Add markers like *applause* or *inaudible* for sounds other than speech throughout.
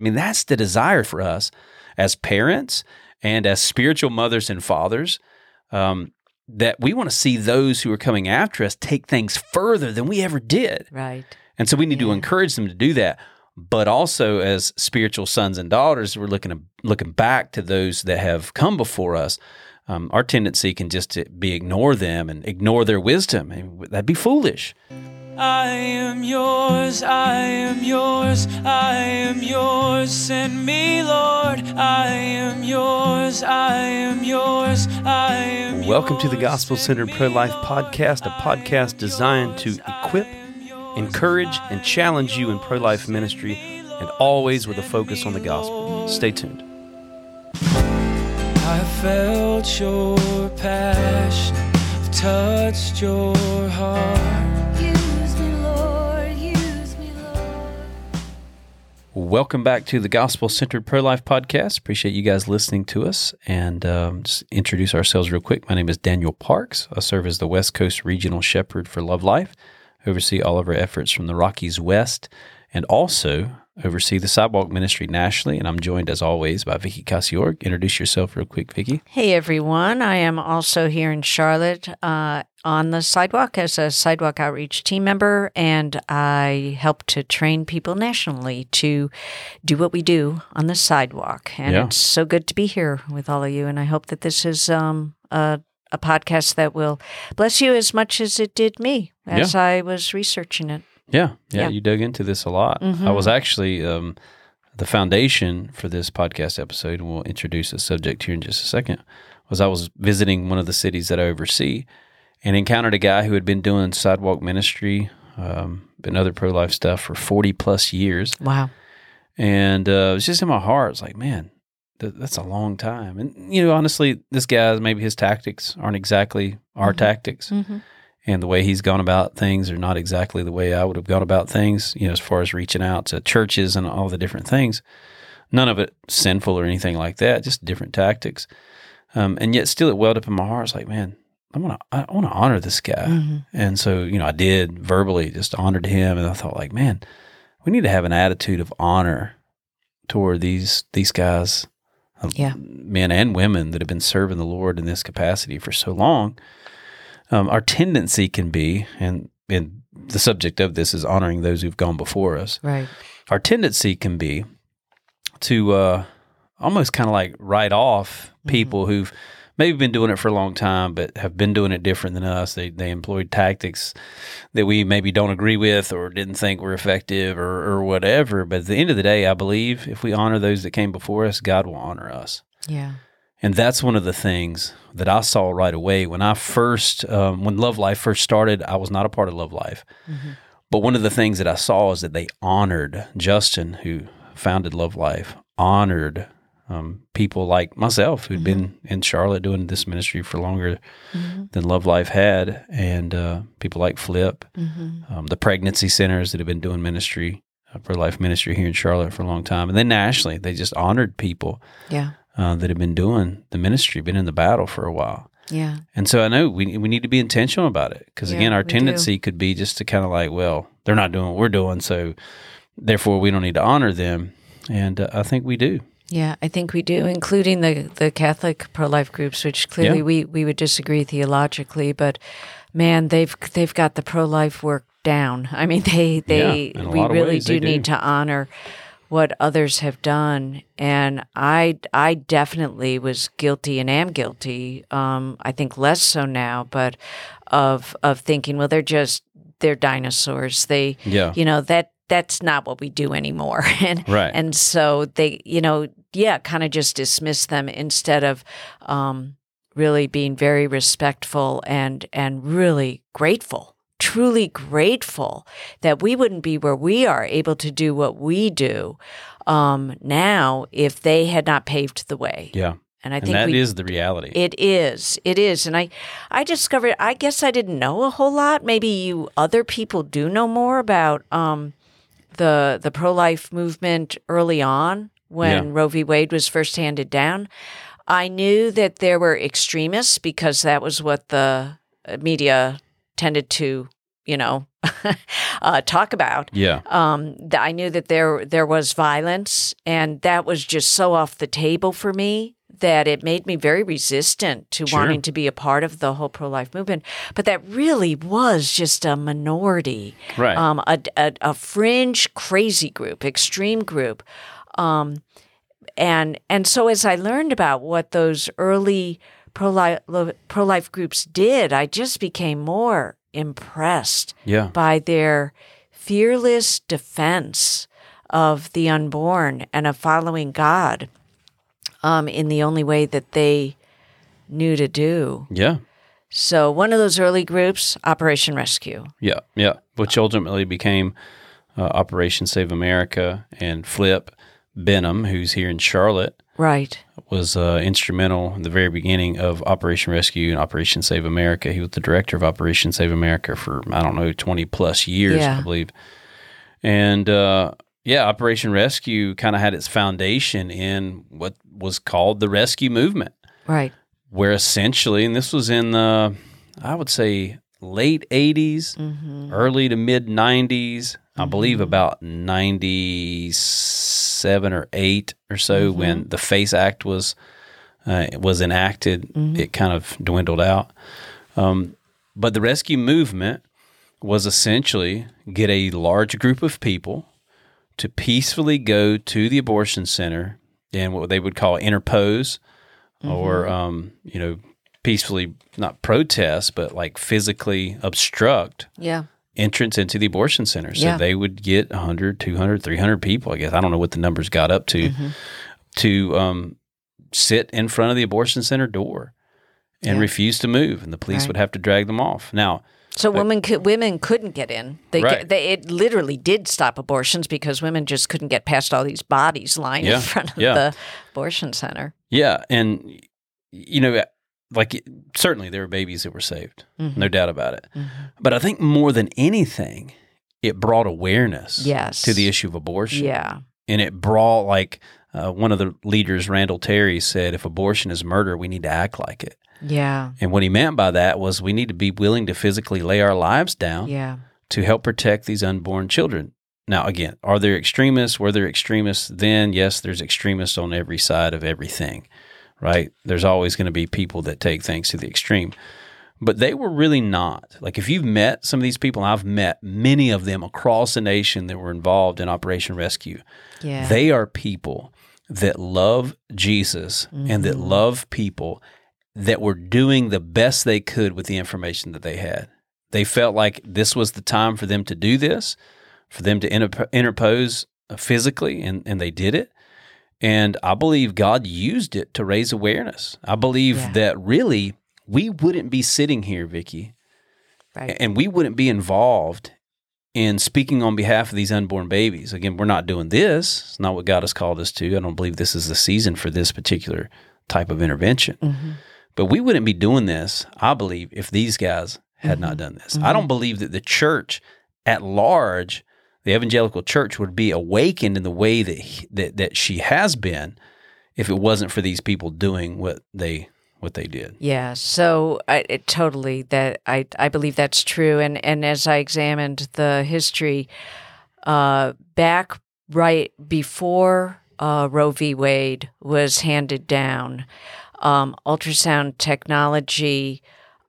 I mean, that's the desire for us as parents and as spiritual mothers and fathers. Um, that we want to see those who are coming after us take things further than we ever did. Right. And so we need to encourage them to do that. But also as spiritual sons and daughters, we're looking to, looking back to those that have come before us. Um, our tendency can just be ignore them and ignore their wisdom. And that'd be foolish. I am yours, I am yours, I am yours. Send me, Lord. I am yours, I am yours, I am yours. Welcome to the. Gospel Centered Pro Life podcast, a podcast designed to equip, encourage, and challenge you in pro life ministry, and always with a focus on the gospel. Stay tuned. I felt your passion, touched your heart. Welcome back to the Gospel Centered Pro Life podcast. Appreciate you guys listening to us. And um, just introduce ourselves real quick. My name is Daniel Parks. I serve as the West Coast Regional Shepherd for Love Life, oversee all of our efforts from the Rockies West, and also oversee the Sidewalk Ministry nationally. And I'm joined, as always, by Vicky Casiorg. Introduce yourself real quick, Vicky. Hey everyone, I am also here in Charlotte uh, on the sidewalk as a sidewalk outreach team member, and I help to train people nationally to do what we do on the sidewalk. And Yeah. it's so good to be here with all of you, and I hope that this is um, a, a podcast that will bless you as much as it did me as I was researching it. Yeah, yeah, Yeah. you dug into this a lot. I was actually um, the foundation for this podcast episode, and we'll introduce the subject here in just a second. Was I was visiting one of the cities that I oversee, and encountered a guy who had been doing sidewalk ministry um, and other pro life stuff for forty plus years, Wow. and uh, it was just in my heart. It's like, man, th- that's a long time. And you know, honestly, this guy maybe his tactics aren't exactly our tactics Mm-hmm. And the way he's gone about things are not exactly the way I would have gone about things, you know, as far as reaching out to churches and all the different things. None of it sinful or anything like that, just different tactics. Um, and yet still it welled up in my heart. It's like, man, I want to, I want to honor this guy. Mm-hmm. And so, you know, I did verbally just honored him. And I thought like, man, we need to have an attitude of honor toward these, these guys, um, Yeah. men and women that have been serving the Lord in this capacity for so long um, our tendency can be, and and the subject of this is honoring those who've gone before us. Right. Our tendency can be to uh, almost kind of like write off people who've maybe been doing it for a long time, but have been doing it different than us. They they employed tactics that we maybe don't agree with or didn't think were effective or or whatever. But at the end of the day, I believe if we honor those that came before us, God will honor us. Yeah. And that's one of the things that I saw right away. When I first, um, when Love Life first started. I was not a part of Love Life, but one of the things that I saw is that they honored Justin, who founded Love Life, honored um, people like myself who had been in Charlotte doing this ministry for longer than Love Life had, and uh, people like Flip, um, the pregnancy centers that have been doing ministry, uh, pro life ministry here in Charlotte for a long time, and then nationally, they just honored people. Yeah. Uh, that have been doing the ministry, been in the battle for a while. Yeah. And so I know we we need to be intentional about it because Yeah, again, our we do. tendency could be just to kind of like, well, they're not doing what we're doing, so therefore we don't need to honor them. And uh, I think we do. Yeah, I think we do, including the the Catholic pro life groups, which clearly Yeah. we, we would disagree theologically, but man, they've they've got the pro life work down. I mean, they they a we really they do need do. to honor what others have done, and I I definitely was guilty and am guilty. Um, I think less so now, but of of thinking, well, they're just they're dinosaurs. They Yeah. you know that that's not what we do anymore *laughs* and Right. and so they you know yeah kind of just dismiss them instead of um really being very respectful and and really grateful truly grateful that we wouldn't be where we are able to do what we do um now if they had not paved the way Yeah. and i And think that we is the reality. it is. It is. And I I discovered I guess I didn't know a whole lot. Maybe you other people do know more about um the the pro life movement early on when Yeah. Roe v. Wade was first handed down. I knew that there were extremists because that was what the media tended to you know, *laughs* uh, talk about. Yeah. Um, I knew that there there was violence, and that was just so off the table for me that it made me very resistant to Sure. wanting to be a part of the whole pro life movement. But that really was just a minority, Right. um, a, a, a fringe crazy group, extreme group. Um, and and so as I learned about what those early pro life pro life groups did, I just became more impressed Yeah. by their fearless defense of the unborn and of following God um, in the only way that they knew to do. Yeah. So one of those early groups, Operation Rescue. Yeah, yeah, which ultimately became uh, Operation Save America and Flip Benham, who's here in Charlotte, Right. Was uh, instrumental in the very beginning of Operation Rescue and Operation Save America. He was the director of Operation Save America for I don't know twenty plus years, Yeah. I believe. And uh, yeah, Operation Rescue kind of had its foundation in what was called the rescue movement Right. where essentially, and this was in the, I would say, late 80s, Mm-hmm. early to mid 90s, I believe about 97 or 8 or so Mm-hmm. when the FACE Act was uh, was enacted, Mm-hmm. it kind of dwindled out. Um, but the rescue movement was essentially get a large group of people to peacefully go to the abortion center and what they would call interpose or Mm-hmm. um, you know peacefully not protest but like physically obstruct Yeah. Entrance into the abortion center so Yeah. they would get 100 200 300 people i guess i don't know what the numbers got up to Mm-hmm. to um, sit in front of the abortion center door and Yeah. refuse to move and the police Right. would have to drag them off now So women could, women couldn't get in. They, Right. they it literally did stop abortions because women just couldn't get past all these bodies lying Yeah. in front of the abortion center. Yeah, and you know, like certainly there were babies that were saved, Mm-hmm. no doubt about it. But I think more than anything, it brought awareness Yes. to the issue of abortion. Yeah. and it brought like uh, one of the leaders, Randall Terry, said, "If abortion is murder, we need to act like it." Yeah. And what he meant by that was we need to be willing to physically lay our lives down Yeah. to help protect these unborn children. Now, again, are there extremists? Were there extremists then? Yes, there's extremists on every side of everything, right? There's always going to be people that take things to the extreme. But they were really not. Like, if you've met some of these people, I've met many of them across the nation that were involved in Operation Rescue, Yeah. they are people that love Jesus and that love people that were doing the best they could with the information that they had. They felt like this was the time for them to do this, for them to interpose uh, physically, and, and they did it. And I believe God used it to raise awareness. I believe Yeah. that really we wouldn't be sitting here, Vicky, right. and we wouldn't be involved in speaking on behalf of these unborn babies. Again, we're not doing this. It's not what God has called us to. I don't believe this is the season for this particular type of intervention. Mm-hmm. But we wouldn't be doing this, I believe, if these guys had not done this. I don't believe that the church at large, the evangelical church, would be awakened in the way that that that she has been if it wasn't for these people doing what they what they did. Yeah, so I it, totally that I I believe that's true, and and as I examined the history, uh, back right before uh, Roe v. Wade was handed down, um, ultrasound technology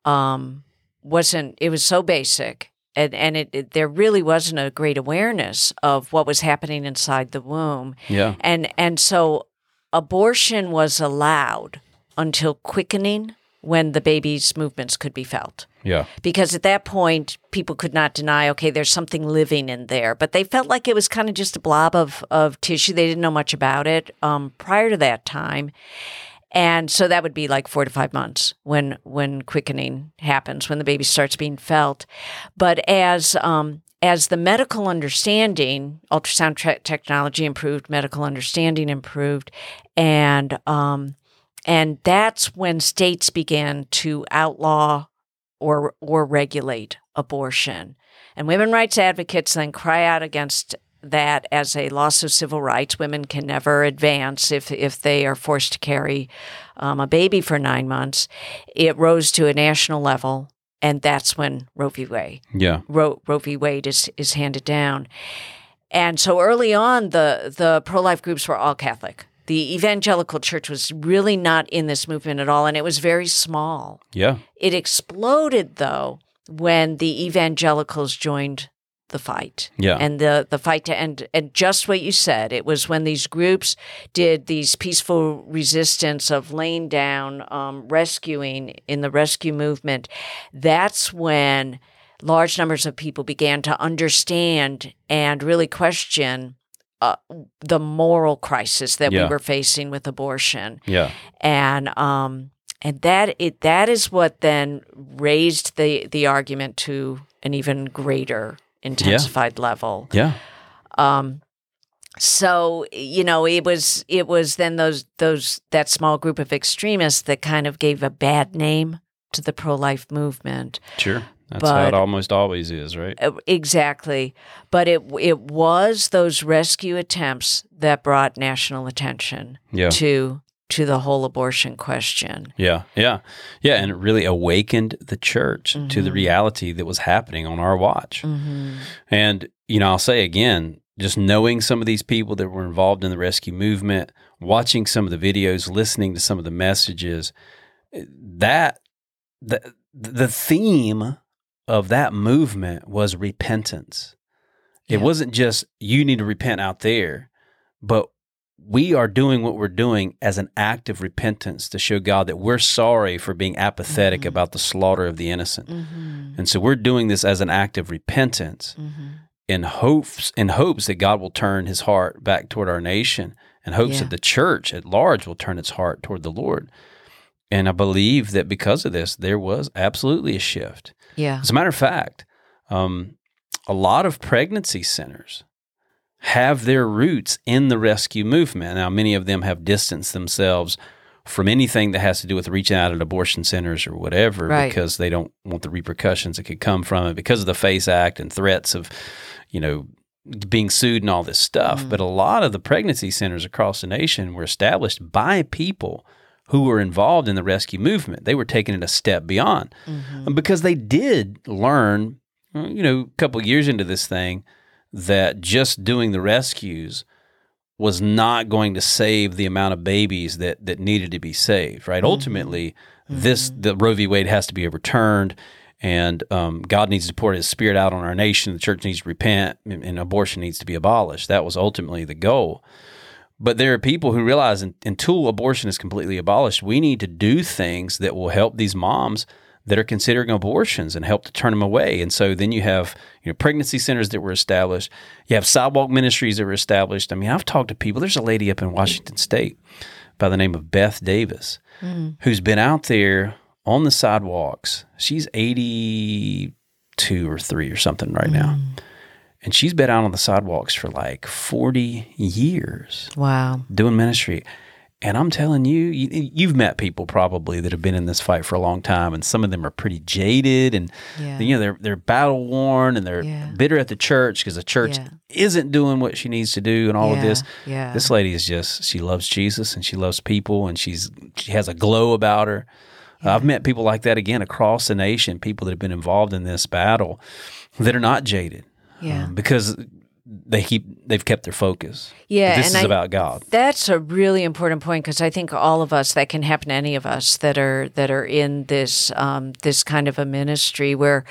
um, wasn't. It was so basic. And, and it, it, there really wasn't a great awareness of what was happening inside the womb. Yeah. And and so abortion was allowed until quickening when the baby's movements could be felt. Yeah. Because at that point, people could not deny, okay, there's something living in there. But they felt like it was kind of just a blob of, of tissue. They didn't know much about it um, prior to that time. And so that would be like four to five months when when quickening happens, when the baby starts being felt. But as um, as the medical understanding, ultrasound technology improved, medical understanding improved, and um, and that's when states began to outlaw or or regulate abortion. And women rights advocates then cry out against that as a loss of civil rights. Women can never advance if if they are forced to carry um, a baby for nine months. It rose to a national level. and that's when Roe v. Wade Yeah. Roe, Roe v. Wade is is handed down. And so early on, the the pro life groups were all Catholic. The evangelical church was really not in this movement at all, and it was very small. Yeah. It exploded though when the evangelicals joined the fight. Yeah. And the the fight to end and just what you said, it was when these groups did these peaceful resistance of laying down, um, rescuing in the rescue movement. That's when large numbers of people began to understand and really question uh, the moral crisis that Yeah. we were facing with abortion Yeah. and um and that it that is what then raised the the argument to an even greater intensified level Yeah. um so you know it was it was then those those that small group of extremists that kind of gave a bad name to the pro-life movement Sure. That's how it almost always is, right? Uh, exactly but it it was those rescue attempts that brought national attention Yeah. to to the whole abortion question Yeah, yeah, yeah, and it really awakened the church to the Mhm. reality that was happening on our watch. mm-hmm. And you know, I'll say again, just knowing some of these people that were involved in the rescue movement, watching some of the videos, listening to some of the messages, that the the theme of that movement was repentance. It Yeah. wasn't just you need to repent out there, but we are doing what we're doing as an act of repentance to show God that we're sorry for being apathetic Mhm. about the slaughter of the innocent. Mm-hmm. And so we're doing this as an act of repentance Mm-hmm. in hopes in hopes that God will turn his heart back toward our nation and hopes Yeah. that the church at large will turn its heart toward the Lord. And I believe that because of this, there was absolutely a shift. Yeah. As a matter of fact, um, a lot of pregnancy centers have their roots in the rescue movement. Now, many of them have distanced themselves from anything that has to do with reaching out at abortion centers or whatever Right. because they don't want the repercussions that could come from it because of the FACE Act and threats of, you know, being sued and all this stuff. Mhm. But a lot of the pregnancy centers across the nation were established by people who were involved in the rescue movement. They were taking it a step beyond Mm-hmm. because they did learn, you know, a couple years into this thing, that just doing the rescues was not going to save the amount of babies that that needed to be saved. Right? Ultimately, this the Roe v. Wade has to be overturned. And um, God needs to pour His Spirit out on our nation. The church needs to repent, and, and abortion needs to be abolished. That was ultimately the goal. But there are people who realize un- until abortion is completely abolished, we need to do things that will help these moms that are considering abortions and help to turn them away. And so then you have you know pregnancy centers that were established. You have sidewalk ministries that were established. I mean, I've talked to people. There's a lady up in Washington State by the name of Beth Davis mm. who's been out there on the sidewalks. She's 82 or 3 or something right now. Mm. And she's been out on the sidewalks for like 40 years Wow. doing ministry. And I'm telling you, you, you've met people probably that have been in this fight for a long time, and some of them are pretty jaded, and Yeah. you know they're they're battle worn, and they're Yeah. bitter at the church because the church Yeah. isn't doing what she needs to do, and all of this. yeah. This lady is just she loves Jesus and she loves people, and she's she has a glow about her. I've met people like that again across the nation, people that have been involved in this battle that are not jaded, Yeah. um, because they keep they've kept their focus. Yeah, this is I- about God. That's a really important point because I think all of us that can happen to any of us that are that are in this um, this kind of a ministry where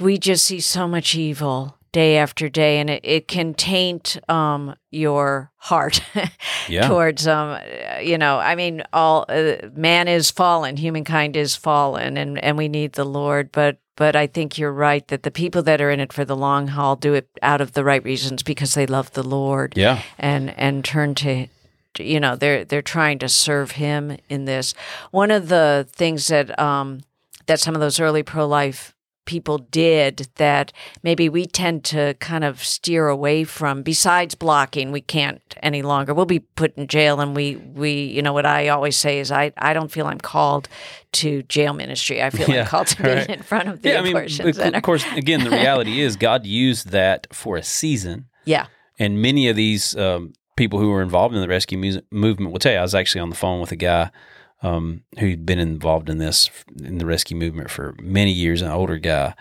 we just see so much evil day after day, and it, it can taint um, your heart *laughs* Yeah. towards um, you know. I mean, all uh, man is fallen, humankind is fallen, and and we need the Lord, but. But I think you're right that the people that are in it for the long haul do it out of the right reasons because they love the Lord Yeah. and and turn to you know they're they're trying to serve him in this one of the things that um that some of those early pro-life people did that maybe we tend to kind of steer away from besides blocking we can't any longer we'll be put in jail and we we you know what i always say is i i don't feel i'm called to jail ministry i feel *laughs* Yeah, i'm called to be right. in front of the yeah, I mean, abortion of course, again, the *laughs* reality is God used that for a season, yeah and many of these um, people who were involved in the rescue movement will tell you. I was actually on the phone with a guy um, who'd been involved in this in the rescue movement for many years, an older guy,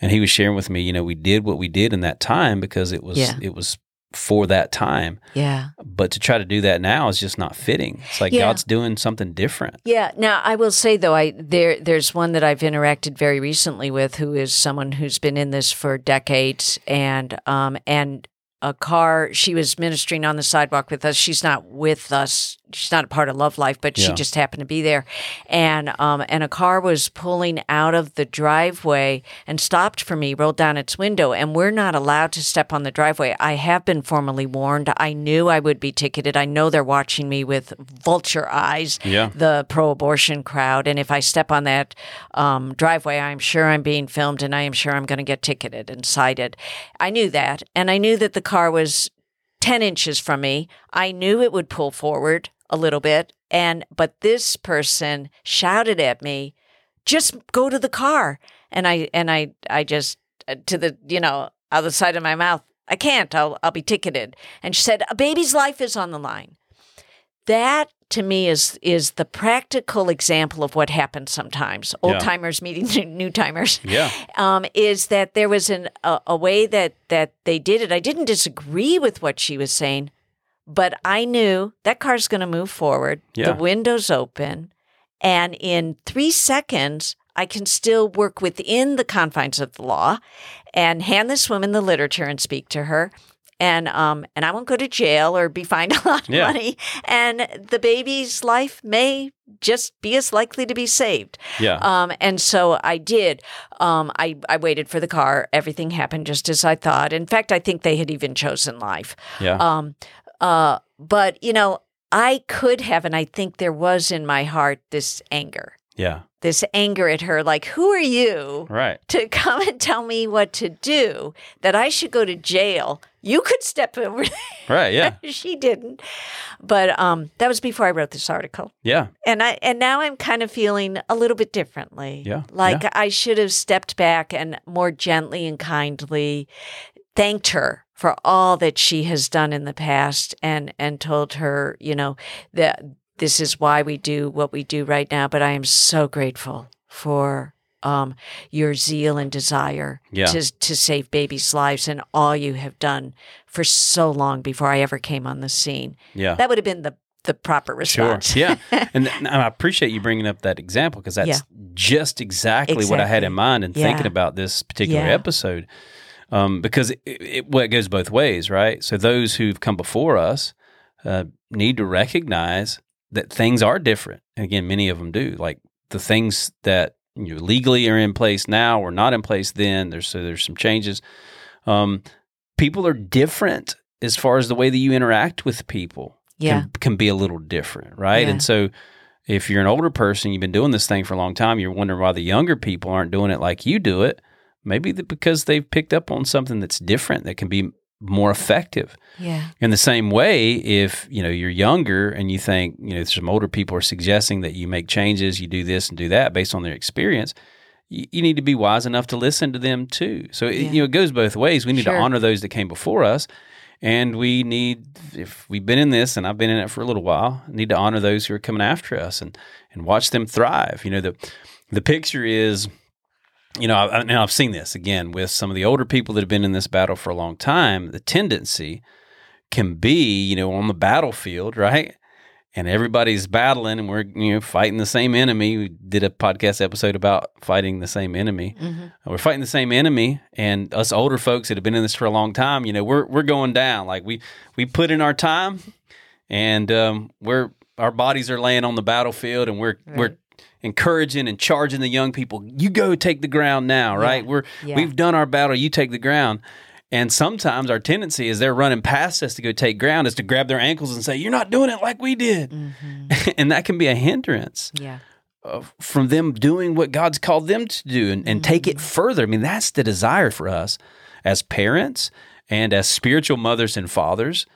and he was sharing with me, you know, we did what we did in that time because it was Yeah. it was for that time. Yeah. But to try to do that now is just not fitting. It's like Yeah. God's doing something different. Yeah. Now I will say though, I there there's one that I've interacted very recently with who is someone who's been in this for decades and um and a car she was ministering on the sidewalk with us. She's not with us. She's not a part of Love Life, but she just happened to be there. And um and a car was pulling out of the driveway and stopped for me, rolled down its window, and we're not allowed to step on the driveway. I have been formally warned. I knew I would be ticketed. I know they're watching me with vulture eyes Yeah. the pro-abortion crowd, and if I step on that um, driveway, I'm sure I'm being filmed, and I am sure I'm going to get ticketed and cited. I knew that, and I knew that the car was ten inches from me. I knew it would pull forward a little bit, and but this person shouted at me, "Just go to the car," and I and I I just uh, to the you know out the side of my mouth. I can't. I'll I'll be ticketed. And she said, "A baby's life is on the line." That to me is is the practical example of what happens sometimes old Yeah. timers meeting new- *laughs* new timers Yeah. um, is that there was an, a, a way that that they did it i didn't disagree with what she was saying but i knew that car's going to move forward Yeah. the window's open and in three seconds i can still work within the confines of the law and hand this woman the literature and speak to her and um and I won't go to jail or be fined a lot of Yeah. money and the baby's life may just be as likely to be saved. Yeah. Um and so I did. Um I I waited for the car. Everything happened just as I thought. In fact, I think they had even chosen life. yeah. Um uh but you know, I could have and I think there was in my heart this anger. Yeah. This anger at her like who are you? Right. to come and tell me what to do, that I should go to jail. You could step over *laughs* Right. Yeah. she didn't. But um, that was before I wrote this article. Yeah. And I and now I'm kind of feeling a little bit differently. Yeah, Like yeah. I should have stepped back and more gently and kindly thanked her for all that she has done in the past and and told her, you know, that this is why we do what we do right now, but I am so grateful for um, your zeal and desire Yeah. to to save babies' lives and all you have done for so long before I ever came on the scene. Yeah. That would have been the the proper Sure. response. Yeah. *laughs* And, and I appreciate you bringing up that example because that's Yeah. just exactly, what I had in Exactly. mind and thinking about this particular Yeah. episode. Um, because it, it, well, it goes both ways, right? So those who've come before us uh, need to recognize that things are different. And again, many of them do. Like the things that you know, legally are in place now were not in place then. There's so there's some changes. Um, people are different as far as the way that you interact with people Yeah. can, can be a little different, right? Yeah. And so if you're an older person, you've been doing this thing for a long time, you're wondering why the younger people aren't doing it like you do it. Maybe that because they've picked up on something that's different that can be more effective. Yeah. In the same way, if you know you're younger and you think you know some older people are suggesting that you make changes, you do this and do that based on their experience, you, you need to be wise enough to listen to them too. So it, you know it goes both ways. We need Sure. to honor those that came before us, and we need if we've been in this and I've been in it for a little while, need to honor those who are coming after us and and watch them thrive. You know the the picture is you know, I, now I've seen this again with some of the older people that have been in this battle for a long time. The tendency can be, you know, on the battlefield, right? And everybody's battling, and we're you know fighting the same enemy. We did a podcast episode about fighting the same enemy. Mhm. We're fighting the same enemy, and us older folks that have been in this for a long time, you know, we're we're going down. Like we we put in our time, and um, we're our bodies are laying on the battlefield, and we're we're Right. Encouraging and charging the young people. You go take the ground now, right? Yeah. We're Yeah. we've done our battle. You take the ground. And sometimes our tendency is they're running past us to go take ground is to grab their ankles and say, "You're not doing it like we did," *laughs* and that can be a hindrance Yeah. uh, from them doing what God's called them to do and, and take it further. I mean, that's the desire for us as parents and as spiritual mothers and fathers.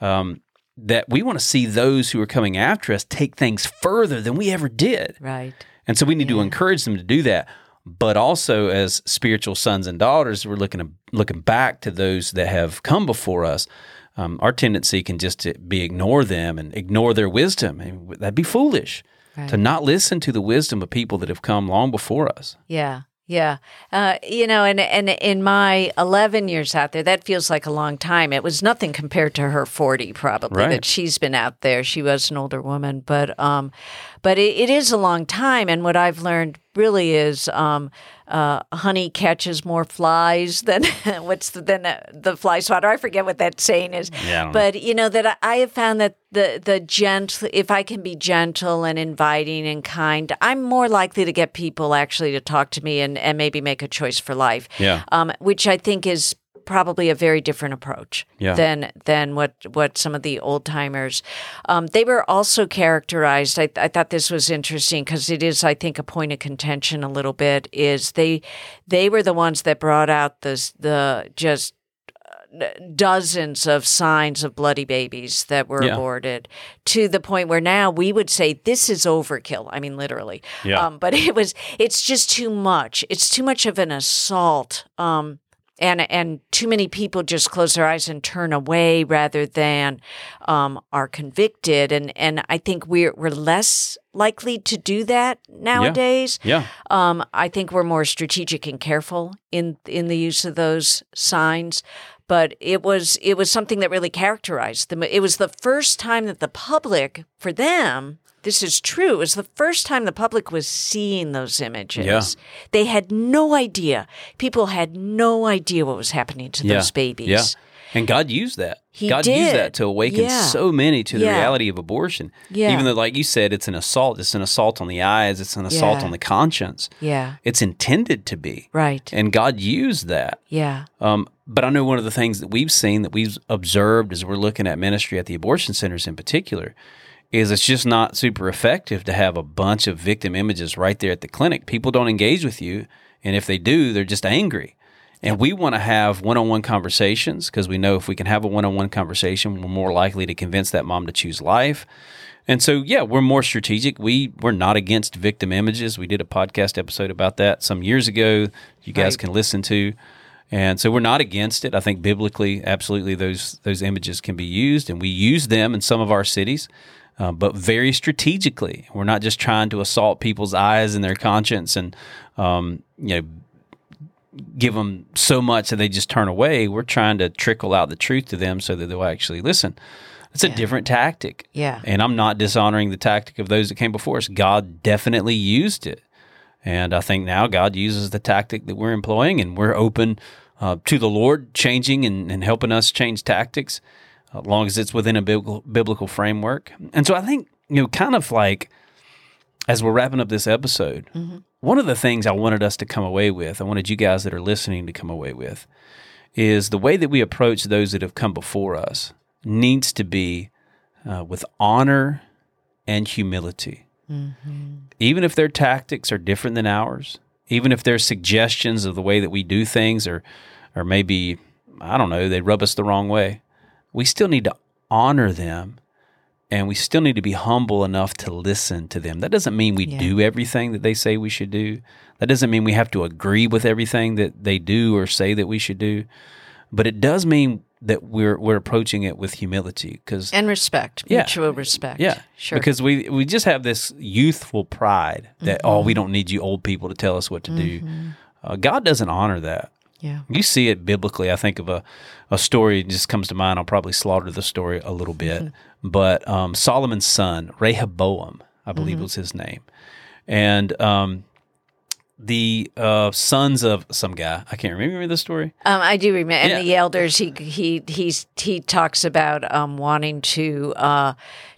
Um, that we want to see those who are coming after us take things further than we ever did. Right. And so we need to encourage them to do that. But also, as spiritual sons and daughters, we're looking to, looking back to those that have come before us. Um, our tendency can just to be ignore them and ignore their wisdom. And that'd be foolish. Right. to not listen to the wisdom of people that have come long before us. Yeah. Yeah. Uh, you know, and, and in my 11 years out there, that feels like a long time. It was nothing compared to her 40, probably, Right. that she's been out there. She was an older woman, but, um, but it, it is a long time. And what I've learned really is, um, uh, honey catches more flies than *laughs* what's the, than uh, the fly swatter. I forget what that saying is. Yeah, know. but you know that I, I have found that the the gentle, if I can be gentle and inviting and kind, I'm more likely to get people actually to talk to me and and maybe make a choice for life. Yeah. Um, which I think is probably a very different approach Yeah. than than what what some of the old timers. Um, they were also characterized. I, I thought this was interesting because it is, I think, a point of contention a little bit. Is they they were the ones that brought out this the just dozens of signs of bloody babies that were Yeah. aborted to the point where now we would say this is overkill. I mean, literally. Yeah. Um, but *laughs* it was, it's just too much. It's too much of an assault. Um, and, and too many people just close their eyes and turn away rather than um, are convicted. And, and I think we're, we're less likely to do that nowadays. Yeah. Um, I think we're more strategic and careful in in the use of those signs. But it was it was something that really characterized them. It was the first time that the public, for them, this is true. It was the first time the public was seeing those images. Yeah. They had no idea. People had no idea what was happening to Yeah. those babies. Yeah. And God used that. He God did. used that to awaken Yeah. so many to the Yeah. reality of abortion. Yeah. Even though, like you said, it's an assault. It's an assault on the eyes. It's an assault on the conscience. Yeah. It's intended to be. Right. And God used that. Yeah. Um, but I know one of the things that we've seen that we've observed as we're looking at ministry at the abortion centers in particular is it's just not super effective to have a bunch of victim images right there at the clinic. People don't engage with you, and if they do, they're just angry. And we want to have one-on-one conversations because we know if we can have a one-on-one conversation, we're more likely to convince that mom to choose life. And so, yeah, we're more strategic. We we're not against victim images. We did a podcast episode about that some years ago. You guys Right. can listen to. And so we're not against it. I think biblically, absolutely, those those images can be used, and we use them in some of our cities, uh, but very strategically. We're not just trying to assault people's eyes and their conscience, and um, you know, give them so much that they just turn away. We're trying to trickle out the truth to them so that they'll actually listen. It's a different tactic. Yeah. And I'm not dishonoring the tactic of those that came before us. God definitely used it. And I think now God uses the tactic that we're employing, and we're open uh, to the Lord changing and, and helping us change tactics, as long as it's within a biblical, biblical framework. And so I think, you know, kind of like as we're wrapping up this episode, mm-hmm. one of the things I wanted us to come away with, I wanted you guys that are listening to come away with, is the way that we approach those that have come before us needs to be uh, with honor and humility. Mm-hmm. Even if their tactics are different than ours, even if their suggestions of the way that we do things are, or maybe, I don't know, they rub us the wrong way, we still need to honor them and we still need to be humble enough to listen to them. That doesn't mean we Yeah. do everything that they say we should do. That doesn't mean we have to agree with everything that they do or say that we should do. But it does mean that we're we're approaching it with humility because And respect, Yeah. mutual respect. yeah, Sure. because we we just have this youthful pride that oh we don't need you old people to tell us what to do. Uh, God doesn't honor that. Yeah. You see it biblically. I think of a, a story just comes to mind. I'll probably slaughter the story a little bit. But um, Solomon's son, Rehoboam, I believe was his name. And um, the uh, sons of some guy, I can't remember the story. Um, I do remember, and Yeah. the elders. He he he's he talks about um, wanting to uh,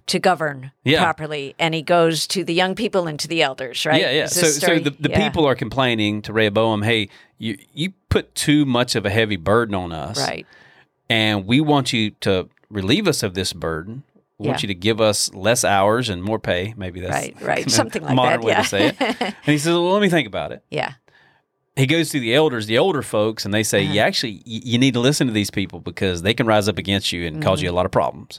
to govern Yeah. properly, and he goes to the young people and to the elders. Right? Yeah, yeah. So, so the, the yeah. people are complaining to Rehoboam, hey, you, you put too much of a heavy burden on us. right? and we want you to relieve us of this burden. We want Yeah. you to give us less hours and more pay. Maybe that's Right, right. *laughs* Something like modern that, way yeah. to say it. *laughs* And he says, "Well, let me think about it." Yeah, He goes to the elders, the older folks, and they say, Uh-huh. "You actually you need to listen to these people because they can rise up against you and cause Mm-hmm. you a lot of problems."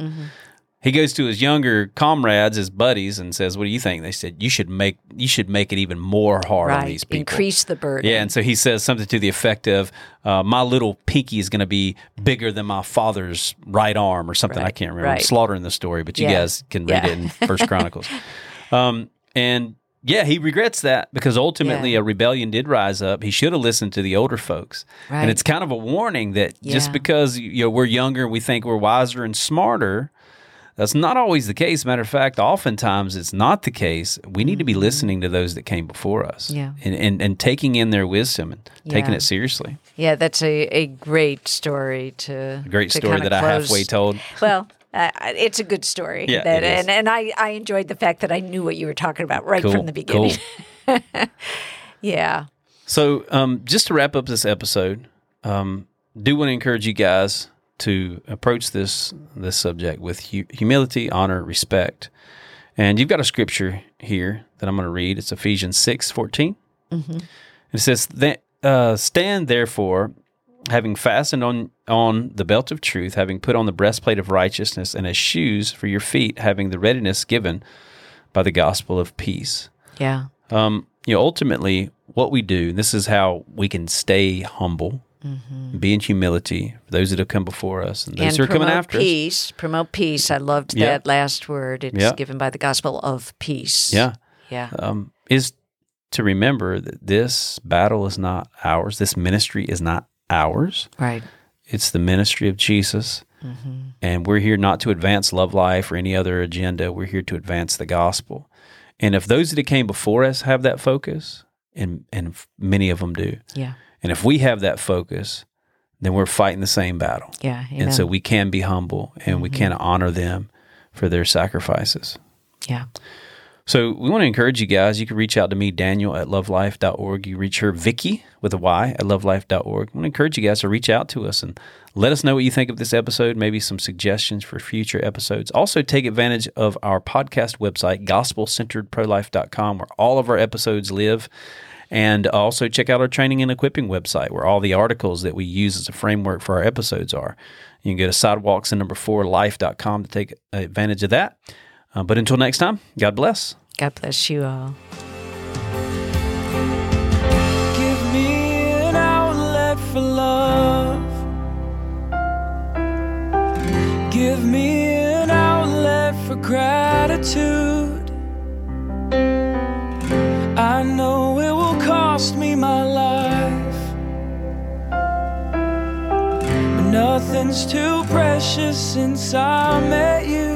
He goes to his younger comrades, his buddies, and says, "What do you think?" They said, "You should make you should make it even more hard on these people." Increase the burden. Yeah, and so he says something to the effect of, uh, "My little pinky is going to be bigger than my father's right arm," or something. I can't remember. I'm slaughtering the story, but you Yeah. guys can read Yeah. it in First *laughs* Chronicles. Um, and yeah, he regrets that because ultimately Yeah. a rebellion did rise up. He should have listened to the older folks. Right. And it's kind of a warning that just because you know we're younger and we think we're wiser and smarter, that's not always the case. Matter of fact, oftentimes it's not the case. We need to be listening to those that came before us. Mm-hmm. Yeah. And and, and taking in their wisdom and taking it seriously. Yeah, that's a, a great story to A great to story that I halfway told. Well, uh, it's a good story. Yeah, that, it is. and and I, I enjoyed the fact that I knew what you were talking about right Cool, from the beginning. cool. *laughs* Yeah. So, um, just to wrap up this episode, um, do want to encourage you guys to approach this this subject with hu- humility, honor, respect. And you've got a scripture here that I'm going to read. It's Ephesians six fourteen. It says, that, uh, "Stand therefore, having fastened on on the belt of truth, having put on the breastplate of righteousness, and as shoes for your feet, having the readiness given by the gospel of peace." Yeah. um, you know, ultimately, what we do, this is how we can stay humble, be in humility for those that have come before us and those and who are coming after us. peace. Promote peace. I loved Yeah. that last word. It's Yeah. given by the gospel of peace. Yeah, Yeah. um, is to remember that this battle is not ours. This ministry is not ours. Right. It's the ministry of Jesus. And we're here not to advance love life or any other agenda. We're here to advance the gospel. And if those that came before us have that focus, and, and many of them do, Yeah. And if we have that focus, then we're fighting the same battle. Yeah. And so we can be humble and we can mm-hmm. honor them for their sacrifices. yeah. So we want to encourage you guys. You can reach out to me, Daniel at lovelife.org. You reach her, Vicky, with a Y at lovelife.org. I want to encourage you guys to reach out to us and let us know what you think of this episode, maybe some suggestions for future episodes. Also, take advantage of our podcast website, gospelcenteredprolife.com, where all of our episodes live. And also check out our training and equipping website, where all the articles that we use as a framework for our episodes are. You can go to sidewalks and number four life.com to take advantage of that. Uh, but until next time, God bless. God bless you all. Give me an outlet for love. Give me an outlet for gratitude. I know it will cost me my life. But nothing's too precious since I met you.